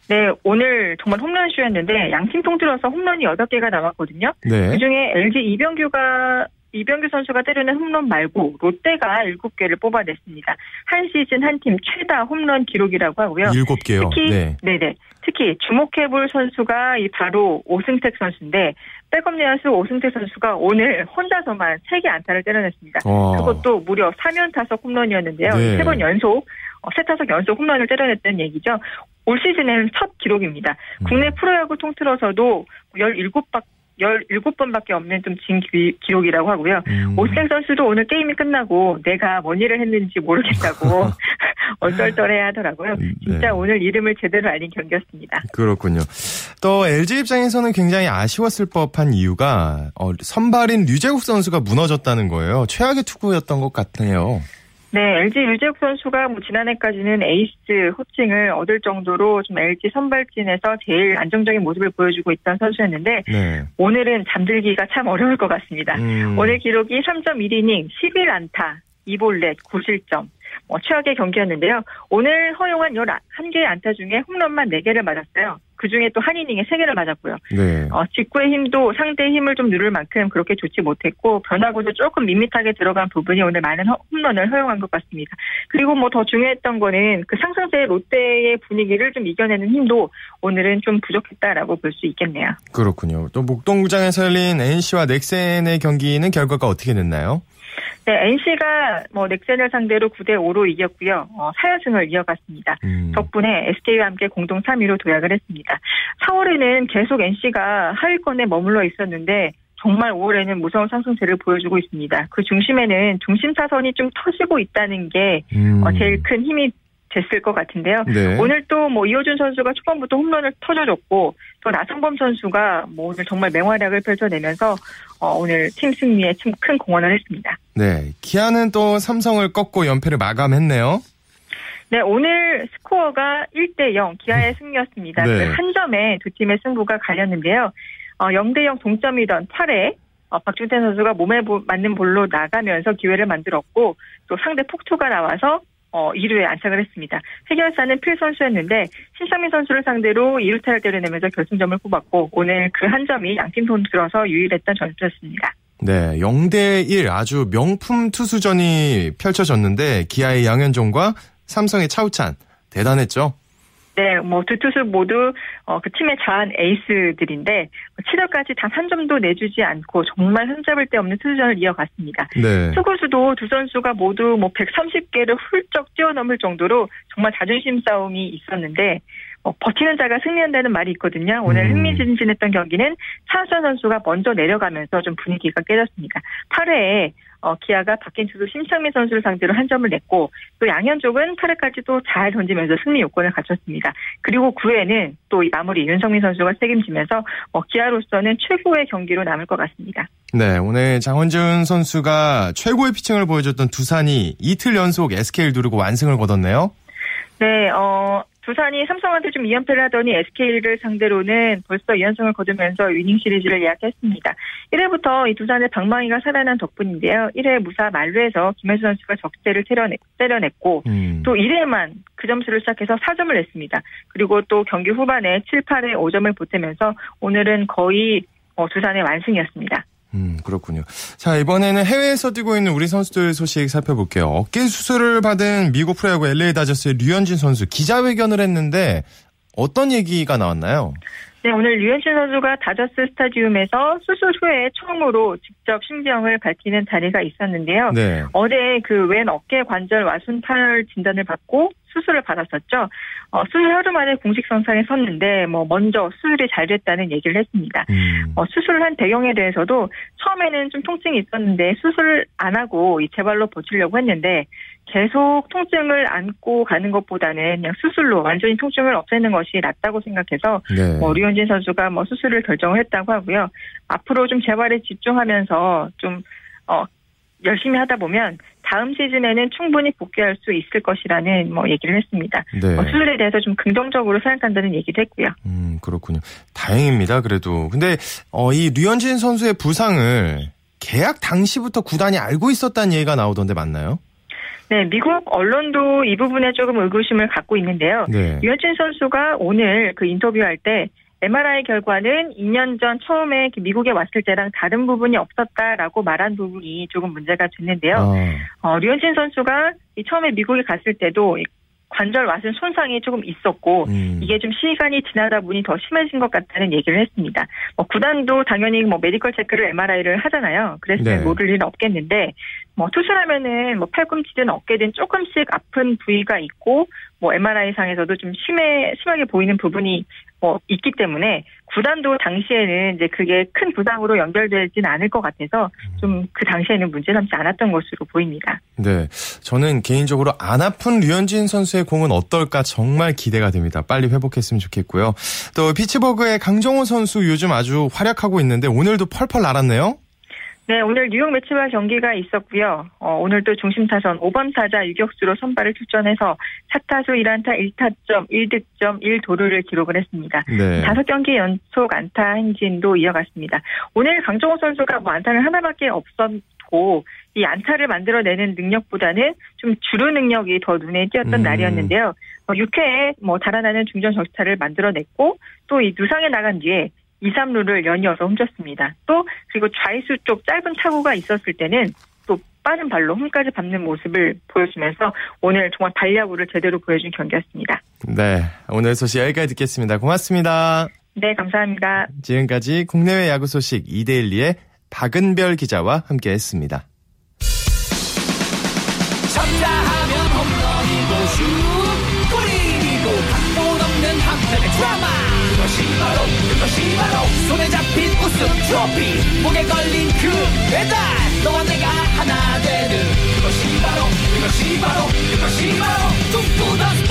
Q: 네, 오늘 정말 홈런 쇼였는데 양팀 통틀어서 홈런이 8개가 나왔거든요.
A: 네.
Q: 그중에 LG 이병규가 이병규 선수가 때리는 홈런 말고 롯데가 7개를 뽑아냈습니다. 한 시즌 한 팀 최다 홈런 기록이라고 하고요.
A: 일곱 개요.
Q: 특히
A: 네.
Q: 네네. 특히 주목해볼 선수가 이 바로 오승택 선수인데 백업 내야수 오승택 선수가 오늘 혼자서만 3개 안타를 때려냈습니다.
A: 와.
Q: 그것도 무려 3연 타석 홈런이었는데요.
A: 네.
Q: 세번 연속 어, 세 타석 연속 홈런을 때려냈다는 얘기죠. 올 시즌에는 첫 기록입니다.
A: 음.
Q: 국내 프로야구 통틀어서도 17박 17번밖에 없는 좀 진 기록이라고 하고요.
A: 음.
Q: 오승택 선수도 오늘 게임이 끝나고 내가 뭔 일을 했는지 모르겠다고 (laughs) (laughs) 얼떨떨해 하더라고요. 진짜
A: 네.
Q: 오늘 이름을 제대로 알린 경기였습니다.
A: 그렇군요. 또 LG 입장에서는 굉장히 아쉬웠을 법한 이유가 어, 선발인 류재국 선수가 무너졌다는 거예요. 최악의 투구였던 것 같네요.
Q: 네, LG 유재욱 선수가 뭐 지난해까지는 에이스 호칭을 얻을 정도로 좀 LG 선발진에서 제일 안정적인 모습을 보여주고 있던 선수였는데
A: 네.
Q: 오늘은 잠들기가 참 어려울 것 같습니다.
A: 음.
Q: 오늘 기록이 3.1이닝 11안타 2볼넷 9실점 뭐 최악의 경기였는데요. 오늘 허용한 11개의 안타 중에 홈런만 4개를 맞았어요. 그중에 또 한 이닝에 3개를 맞았고요.
A: 네.
Q: 어, 직구의 힘도 상대의 힘을 좀 누를 만큼 그렇게 좋지 못했고 변화구도 조금 밋밋하게 들어간 부분이 오늘 많은 허- 홈런을 허용한 것 같습니다. 그리고 뭐 더 중요했던 거는 그 상승세의 롯데의 분위기를 좀 이겨내는 힘도 오늘은 좀 부족했다라고 볼 수 있겠네요.
A: 그렇군요. 또 목동구장에서 열린 NC와 넥센의 경기는 결과가 어떻게 됐나요?
Q: 네, NC가 뭐 넥센을 상대로 9대 5로 이겼고요. 어, 4연승을 이어갔습니다.
A: 음.
Q: 덕분에 SK와 함께 공동 3위로 도약을 했습니다. 4월에는 계속 NC가 하위권에 머물러 있었는데 정말 5월에는 무서운 상승세를 보여주고 있습니다. 그 중심에는 중심 타선이 좀 터지고 있다는 게
A: 음.
Q: 어, 제일 큰 힘이 됐을 것 같은데요.
A: 네.
Q: 오늘 또 뭐 이호준 선수가 초반부터 홈런을 터져줬고 또 나성범 선수가 뭐 오늘 정말 맹활약을 펼쳐내면서 어, 오늘 팀 승리에 참큰 공헌을 했습니다.
A: 네. 기아는 또 삼성을 꺾고 연패를 마감했네요.
Q: 네, 오늘 스코어가 1대 0 기아의 승리였습니다.
A: 네.
Q: 그한 점에 두 팀의 승부가 갈렸는데요. 어, 0대 0 동점이던 8회 어, 박준태 선수가 몸에 보- 맞는 볼로 나가면서 기회를 만들었고 또 상대 폭투가 나와서 어, 2루에 안착을 했습니다. 해결사는 필 선수였는데 신상민 선수를 상대로 2루타를 때려내면서 결승점을 뽑았고 오늘 그 한 점이 양팀 통틀어서 유일했던 전투였습니다.
A: 네, 0대1 아주 명품 투수전이 펼쳐졌는데 기아의 양현종과 삼성의 차우찬 대단했죠.
Q: 네, 뭐 두 투수 모두 어, 그 팀의 자한 에이스들인데 7월까지 단 한 점도 내주지 않고 정말 흠잡을 데 없는 투수전을 이어갔습니다.
A: 네.
Q: 투구수도 두 선수가 모두 뭐 130개를 훌쩍 뛰어넘을 정도로 정말 자존심 싸움이 있었는데 어, 버티는 자가 승리한다는 말이 있거든요. 오늘
A: 음.
Q: 흥미진진했던 경기는 차우선 선수가 먼저 내려가면서 좀 분위기가 깨졌습니다. 8회에 어, 기아가 바뀐 투수 심창민 선수를 상대로 한 점을 냈고 또 양현종은 8회까지도 잘 던지면서 승리 요건을 갖췄습니다. 그리고 9회는 또이 마무리 윤성민 선수가 책임지면서 어, 기아로서는 최고의 경기로 남을 것 같습니다.
A: 네, 오늘 장원준 선수가 최고의 피칭을 보여줬던 두산이 이틀 연속 SK를 누르고 완승을 거뒀네요.
Q: 네, 어, 두산이 삼성한테 좀 2연패를 하더니 SK를 상대로는 벌써 2연승을 거두면서 위닝 시리즈를 예약했습니다. 1회부터 이 두산의 방망이가 살아난 덕분인데요. 1회 무사 만루에서 김현수 선수가 적대를 때려내, 때려냈고
A: 음.
Q: 또 1회만 그 점수를 시작해서 4점을 냈습니다. 그리고 또 경기 후반에 7, 8회 5점을 보태면서 오늘은 거의 어, 두산의 완승이었습니다.
A: 음, 그렇군요. 자, 이번에는 해외에서 뛰고 있는 우리 선수들 소식 살펴볼게요. 어깨 수술을 받은 미국 프로야구 LA 다저스의 류현진 선수 기자회견을 했는데 어떤 얘기가 나왔나요?
Q: 네, 오늘 류현진 선수가 다저스 스타디움에서 수술 후에 처음으로 직접 심정을 밝히는 자리가 있었는데요.
A: 네.
Q: 어제 그 왼 어깨 관절 와순 파열 진단을 받고 수술을 받았었죠. 어, 수술 하루 만에 공식 성상에 섰는데 뭐 먼저 수술이 잘 됐다는 얘기를 했습니다.
A: 음.
Q: 어, 수술을 한 배경에 대해서도 처음에는 좀 통증이 있었는데 수술 안 하고 이 재발로 버티려고 했는데 계속 통증을 안고 가는 것보다는 그냥 수술로 완전히 통증을 없애는 것이 낫다고 생각해서
A: 네.
Q: 뭐 류현진 선수가 뭐 수술을 결정을 했다고 하고요. 앞으로 좀 재활에 집중하면서 좀 어, 열심히 하다 보면 다음 시즌에는 충분히 복귀할 수 있을 것이라는 뭐 얘기를 했습니다.
A: 네.
Q: 뭐 수술에 대해서 좀 긍정적으로 생각한다는 얘기도 했고요.
A: 음, 그렇군요. 다행입니다, 그래도. 근데, 어, 이 류현진 선수의 부상을 계약 당시부터 구단이 알고 있었다는 얘기가 나오던데 맞나요?
Q: 네, 미국 언론도 이 부분에 조금 의구심을 갖고 있는데요.
A: 네.
Q: 류현진 선수가 오늘 그 인터뷰할 때 MRI 결과는 2년 전 처음에 미국에 왔을 때랑 다른 부분이 없었다라고 말한 부분이 조금 문제가 됐는데요.
A: 어.
Q: 어, 류현진 선수가 이 처음에 미국에 갔을 때도 이 관절 와순 손상이 조금 있었고
A: 음.
Q: 이게 좀 시간이 지나다 보니 더 심해진 것 같다는 얘기를 했습니다. 뭐 구단도 당연히 뭐 메디컬 체크를 MRI를 하잖아요. 그래서
A: 네.
Q: 모를 일은 없겠는데 뭐 투수라면은 뭐 팔꿈치든 어깨든 조금씩 아픈 부위가 있고 뭐 MRI 상에서도 좀 심해 심하게 보이는 부분이 뭐 있기 때문에 구단도 당시에는 이제 그게 큰 부상으로 연결되진 않을 것 같아서 좀 그 당시에는 문제 삼지 않았던 것으로 보입니다.
A: 네. 저는 개인적으로 안 아픈 류현진 선수의 공은 어떨까 정말 기대가 됩니다. 빨리 회복했으면 좋겠고요. 또 피츠버그의 강정호 선수 요즘 아주 활약하고 있는데 오늘도 펄펄 날았네요.
Q: 네, 오늘 뉴욕 매치와 경기가 있었고요. 어, 오늘 또 중심 타선 5번 타자 유격수로 선발을 출전해서 4타수 1안타 1타점 1득점 1도루를 기록을 했습니다.
A: 네.
Q: 다섯 경기 연속 안타 행진도 이어갔습니다. 오늘 강정호 선수가 뭐 안타는 하나밖에 없었고 이 안타를 만들어내는 능력보다는 좀 주루 능력이 더 눈에 띄었던
A: 음.
Q: 날이었는데요. 어, 6회에 뭐 달아나는 중전 적시타를 만들어냈고 또 이 누상에 나간 뒤에 2, 3루를 연이어서 훔쳤습니다. 또 그리고 좌익수 쪽 짧은 타구가 있었을 때는 또 빠른 발로 홈까지 밟는 모습을 보여주면서 오늘 정말 발야구를 제대로 보여준 경기였습니다.
A: 네. 오늘 소식 여기까지 듣겠습니다. 고맙습니다.
Q: 네, 감사합니다.
A: 지금까지 국내외 야구 소식 이데일리의 박은별 기자와 함께 했습니다.
R: 쳤다 우승 트로피. 목에 걸린 그 배달. 너와 내가 하나 되는 그것이 바로 그것이 바로 그것이 바로. 꿈꾸던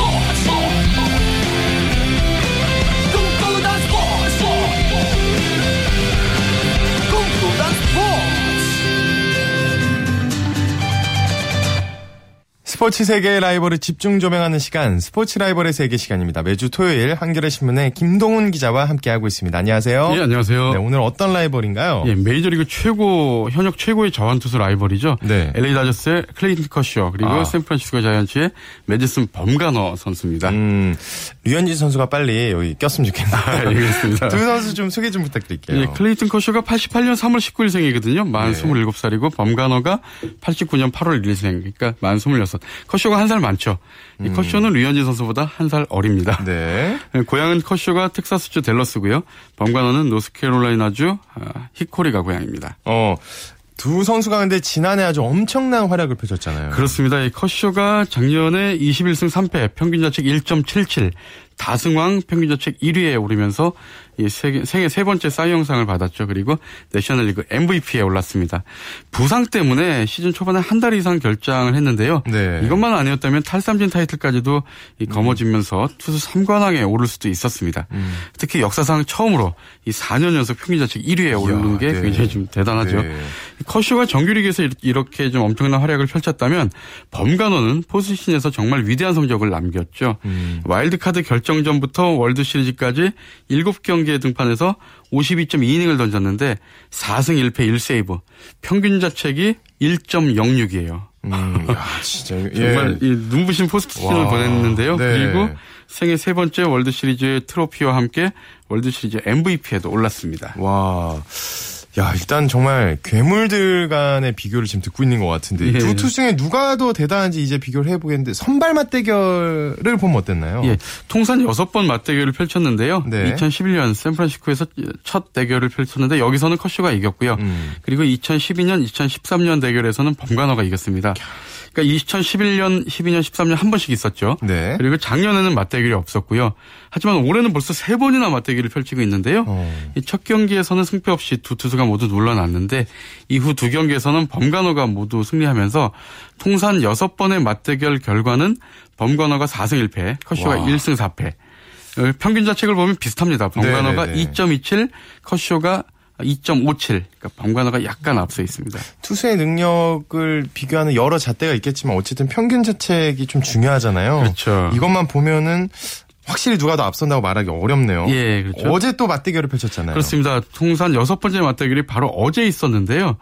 R: 스포츠
A: 세계의 라이벌을 집중 조명하는 시간, 스포츠 라이벌의 세계 시간입니다. 매주 토요일 한겨레 신문의 김동훈 기자와 함께하고 있습니다. 안녕하세요.
S: 예, 안녕하세요.
A: 네, 오늘 어떤 라이벌인가요?
S: 예, 메이저리그 최고 현역 최고의 좌완투수 라이벌이죠.
A: 네.
S: LA 다저스의 클레이튼 커쇼 그리고
A: 아.
S: 샌프란시스코 자이언츠의 메디슨 범가너 선수입니다.
A: 음, 류현진 선수가 빨리 여기 꼈으면 좋겠네요.
S: 아, 알겠습니다. (laughs)
A: 두 선수 좀 소개 좀 부탁드릴게요.
S: 예, 클레이튼 커쇼가 88년 3월 19일생이거든요. 만
A: 네.
S: 27살이고 범가너가 89년 8월 1일생. 그러니까 만 26. 커쇼가 한 살 많죠. 이 커쇼는 류현진 선수보다 한 살 어립니다.
A: 음. 네.
S: 예, 고향은 커쇼가 텍사스주 댈러스고요. 범가너는 노스캐롤라이나주 아, 히코리가 고향입니다.
A: 어, 두 선수가 근데 지난해 아주 엄청난 활약을 펼쳤잖아요.
S: 그렇습니다. 이 커쇼가 작년에 21승 3패, 평균 자책 1.77, 다승왕 평균 자책 1위에 오르면서 이 세계, 생애 세 번째 사이 영상을 받았죠. 그리고 내셔널리그 MVP에 올랐습니다. 부상 때문에 시즌 초반에 한 달 이상 결장을 했는데요.
A: 네.
S: 이것만 아니었다면 탈삼진 타이틀까지도 이 거머쥐면서 투수 3관왕에 오를 수도 있었습니다.
A: 음.
S: 특히 역사상 처음으로 이 4년 연속 평균 자책 1위에 오른 게
A: 네.
S: 굉장히 좀 대단하죠.
A: 네.
S: 커쇼가 정규리그에서 이렇게 좀 엄청난 활약을 펼쳤다면 범간호는 포스시즌에서 정말 위대한 성적을 남겼죠.
A: 음.
S: 와일드카드 결정전부터 월드시리즈까지 7경기 에 등판해서 52.2이닝을 던졌는데 4승 1패 1세이브. 평균 자책이 1.06이에요.
A: 음, 야, 진짜. (laughs)
S: 정말
A: 예.
S: 이 눈부신 포스트시즌을
A: 와,
S: 보냈는데요.
A: 네.
S: 그리고 생애 세 번째 월드 시리즈 트로피와 함께 월드 시리즈 MVP에도 올랐습니다.
A: 와. 야, 일단 정말 괴물들 간의 비교를 지금 듣고 있는 것 같은데
S: 예.
A: 두 투수 중에 누가 더 대단한지 이제 비교를 해보겠는데 선발 맞대결을 보면 어땠나요?
S: 예, 통산 6번 맞대결을 펼쳤는데요.
A: 네.
S: 2011년 샌프란시스코에서 첫 대결을 펼쳤는데 여기서는 커쇼가 이겼고요.
A: 음.
S: 그리고 2012년, 2013년 대결에서는 범가너가 이겼습니다. 그러니까 2011년, 12년, 13년 한 번씩 있었죠.
A: 네.
S: 그리고 작년에는 맞대결이 없었고요. 하지만 올해는 벌써 세 번이나 맞대결을 펼치고 있는데요.
A: 어.
S: 이첫 경기에서는 승패 없이 두 투수가 모두 놀라났는데 이후 두 경기에서는 범간호가 모두 승리하면서 통산 6번의 맞대결 결과는 범간호가 4승 1패, 커쇼가
A: 와.
S: 1승 4패. 어, 평균 자책을 보면 비슷합니다. 범간호가
A: 네네네.
S: 2.27, 커쇼가 2.57. 그러니까 범간호가 약간 앞서 있습니다.
A: 투수의 능력을 비교하는 여러 잣대가 있겠지만 어쨌든 평균 자책이 좀 중요하잖아요.
S: 그렇죠.
A: 이것만 보면은 확실히 누가 더 앞선다고 말하기 어렵네요.
S: 예, 그렇죠.
A: 어제 또 맞대결을 펼쳤잖아요.
S: 그렇습니다. 통산 여섯 번째 맞대결이 바로 어제 있었는데요.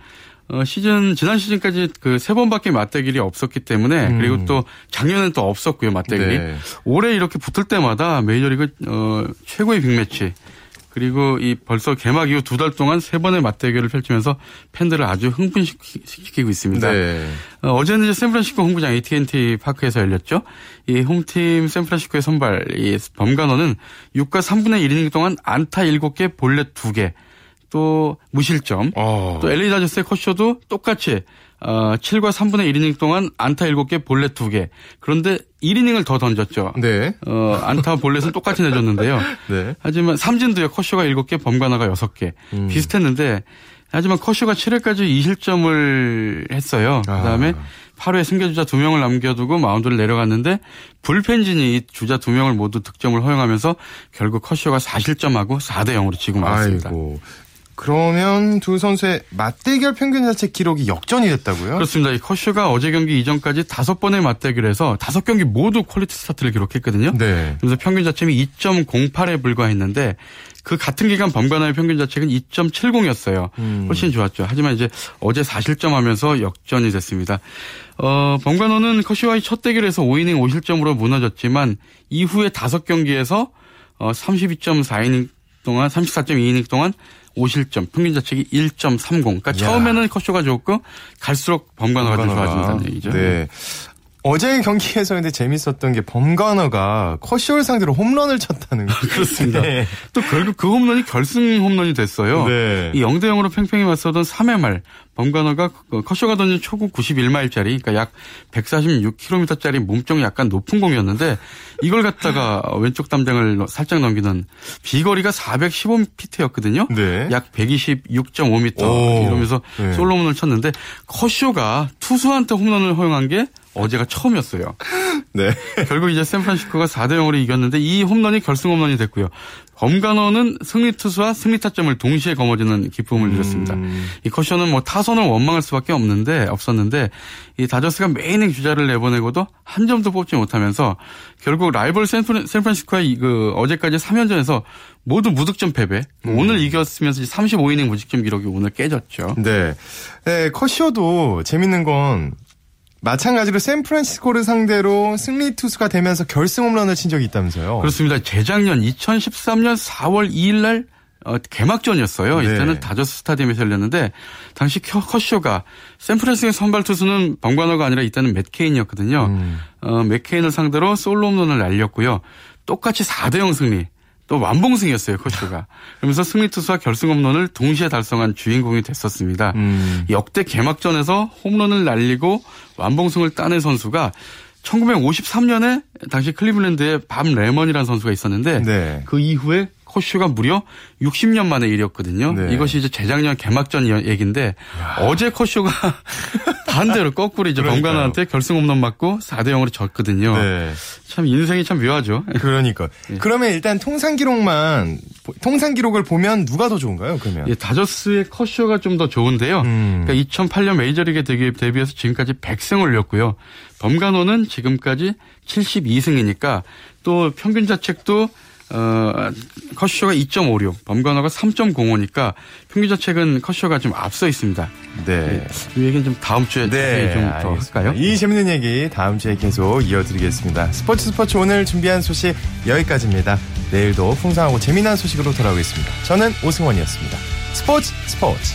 S: 어, 시즌, 지난 시즌까지 그 세 번밖에 맞대결이 없었기 때문에
A: 음.
S: 그리고 또 작년엔 또 없었고요, 맞대결이.
A: 네.
S: 올해 이렇게 붙을 때마다 메이저리그, 어, 최고의 빅매치. 그리고 이 벌써 개막 이후 두 달 동안 세 번의 맞대결을 펼치면서 팬들을 아주 흥분시키고 있습니다.
A: 네.
S: 어, 제는 이제 샌프란시스코 홈구장 AT&T 파크에서 열렸죠. 이 홈팀 샌프란시스코의 선발 이 범간호는 6과 3분의 1이닝 동안 안타 7개, 볼넷 2개, 또 무실점.
A: 어.
S: 또 LA 다저스의 커쇼도 똑같이 어, 7과 3분의 1이닝 동안 안타 7개, 볼넷 2개. 그런데 1이닝을 더 던졌죠.
A: 네.
S: 어, 안타 볼넷은 똑같이 내줬는데요. (laughs)
A: 네.
S: 하지만 삼진도요. 커쇼가 7개, 범가나가 6개.
A: 음.
S: 비슷했는데 하지만 커쇼가 7회까지 2실점을 했어요.
A: 아.
S: 그다음에 8회 승계주자 2명을 남겨두고 마운드를 내려갔는데 불펜진이 이 주자 2명을 모두 득점을 허용하면서 결국 커쇼가 4실점하고 4대 0으로 지고 말았습니다.
A: 아이고. 그러면 두 선수의 맞대결 평균 자책 기록이 역전이 됐다고요?
S: 그렇습니다. 이 커쇼가 어제 경기 이전까지 다섯 번의 맞대결에서 다섯 경기 모두 퀄리티 스타트를 기록했거든요.
A: 네.
S: 그래서 평균 자책이 2.08에 불과했는데 그 같은 기간 범관화의 평균 자책은 2.70이었어요.
A: 음.
S: 훨씬 좋았죠. 하지만 이제 어제 4실점 하면서 역전이 됐습니다. 어, 범관호는 커쇼와의 첫 대결에서 5이닝 5실점으로 무너졌지만 이후에 다섯 경기에서 어, 32.4이닝 동안 34.2이닝 동안 5실점, 평균 자책이 1.30. 그러니까
A: 야.
S: 처음에는 커쇼가 좋고 갈수록 범관호가 좀. 좋아진다는 얘기죠.
A: 네. 어제 경기에서 근데 재밌었던 게 범간어가 커쇼를 상대로 홈런을 쳤다는 거. (laughs)
S: 그렇습니다.
A: 네.
S: 또 결국 그 홈런이 결승 홈런이 됐어요.
A: 네.
S: 이 0대 0으로 팽팽히 맞서던 3회 말 범관어가 커쇼가 던진 초구 91마일짜리 그러니까 약 146km짜리 몸쪽 약간 높은 공이었는데 이걸 갖다가 왼쪽 담장을 살짝 넘기는 비거리가 415피트였거든요.
A: 네.
S: 약 126.5m
A: 오.
S: 이러면서
A: 네.
S: 솔로 홈런을 쳤는데 커쇼가 투수한테 홈런을 허용한 게 어제가 처음이었어요.
A: 네.
S: 결국 이제 샌프란시스코가 4대 0으로 이겼는데 이 홈런이 결승 홈런이 됐고요. 범간호는 승리 투수와 승리 타점을 동시에 거머쥐는 기쁨을 누렸습니다.
A: 음.
S: 이 커쇼는 뭐 타선을 원망할 수밖에 없는데 없었는데 이 다저스가 매이닝 주자를 내보내고도 한 점도 뽑지 못하면서 결국 라이벌 샌프란, 샌프란시스코의 이그 어제까지 3연전에서 모두 무득점 패배.
A: 음.
S: 오늘 이겼으면서 35이닝 무득점 기록이 오늘 깨졌죠.
A: 네. 네, 커쇼도 재밌는 건 마찬가지로 샌프란시스코를 상대로 승리 투수가 되면서 결승 홈런을 친 적이 있다면서요.
S: 그렇습니다. 재작년 2013년 4월 2일 날 어, 개막전이었어요.
A: 네.
S: 이때는 다저스 스타디움에서 열렸는데 당시 켜- 커쇼가 샌프란시스코 선발 투수는 범관호가 아니라 이때는 맥케인이었거든요.
A: 음.
S: 어, 맥케인을 상대로 솔로 홈런을 날렸고요. 똑같이 4대 0 승리. 또 완봉승이었어요, 커쇼가. 그러면서 승리 투수와 결승 홈런을 동시에 달성한 주인공이 됐었습니다.
A: 음.
S: 역대 개막전에서 홈런을 날리고 완봉승을 따낸 선수가 1953년에 당시 클리블랜드에 밥 레먼이라는 선수가 있었는데
A: 네.
S: 그 이후에 커쇼가 무려 60년 만에 일이었거든요.
A: 네.
S: 이것이 이제 재작년 개막전 이- 얘기인데 어제 커쇼가 (laughs) 반대로 거꾸로 이제. 범가너한테 결승 홈런 맞고 4대 0으로 졌거든요.
A: 네.
S: 참 인생이 참 묘하죠.
A: 그러니까. (laughs)
S: 예.
A: 그러면 일단 통산 기록만 통산 기록을 보면 누가 더 좋은가요? 그러면.
S: 예, 다저스의 커쇼가 좀 더 좋은데요.
A: 음.
S: 그러니까 2008년 메이저리그 데뷔, 데뷔해서 지금까지 100승을 올렸고요. 범간호는 지금까지 72승이니까 또 평균 자책도 어, 커쇼가 2.56, 범간호가 3.05니까 평균 자 책은 커쇼가 좀 앞서 있습니다.
A: 네.
S: 이 얘기는 좀 다음 주에
A: 네,
S: 좀더
A: 알겠습니다.
S: 할까요?
A: 이 재밌는 얘기 다음 주에 계속 이어드리겠습니다. 스포츠 스포츠 오늘 준비한 소식 여기까지입니다. 내일도 풍성하고 재미난 소식으로 돌아오겠습니다. 저는 오승원이었습니다. 스포츠 스포츠.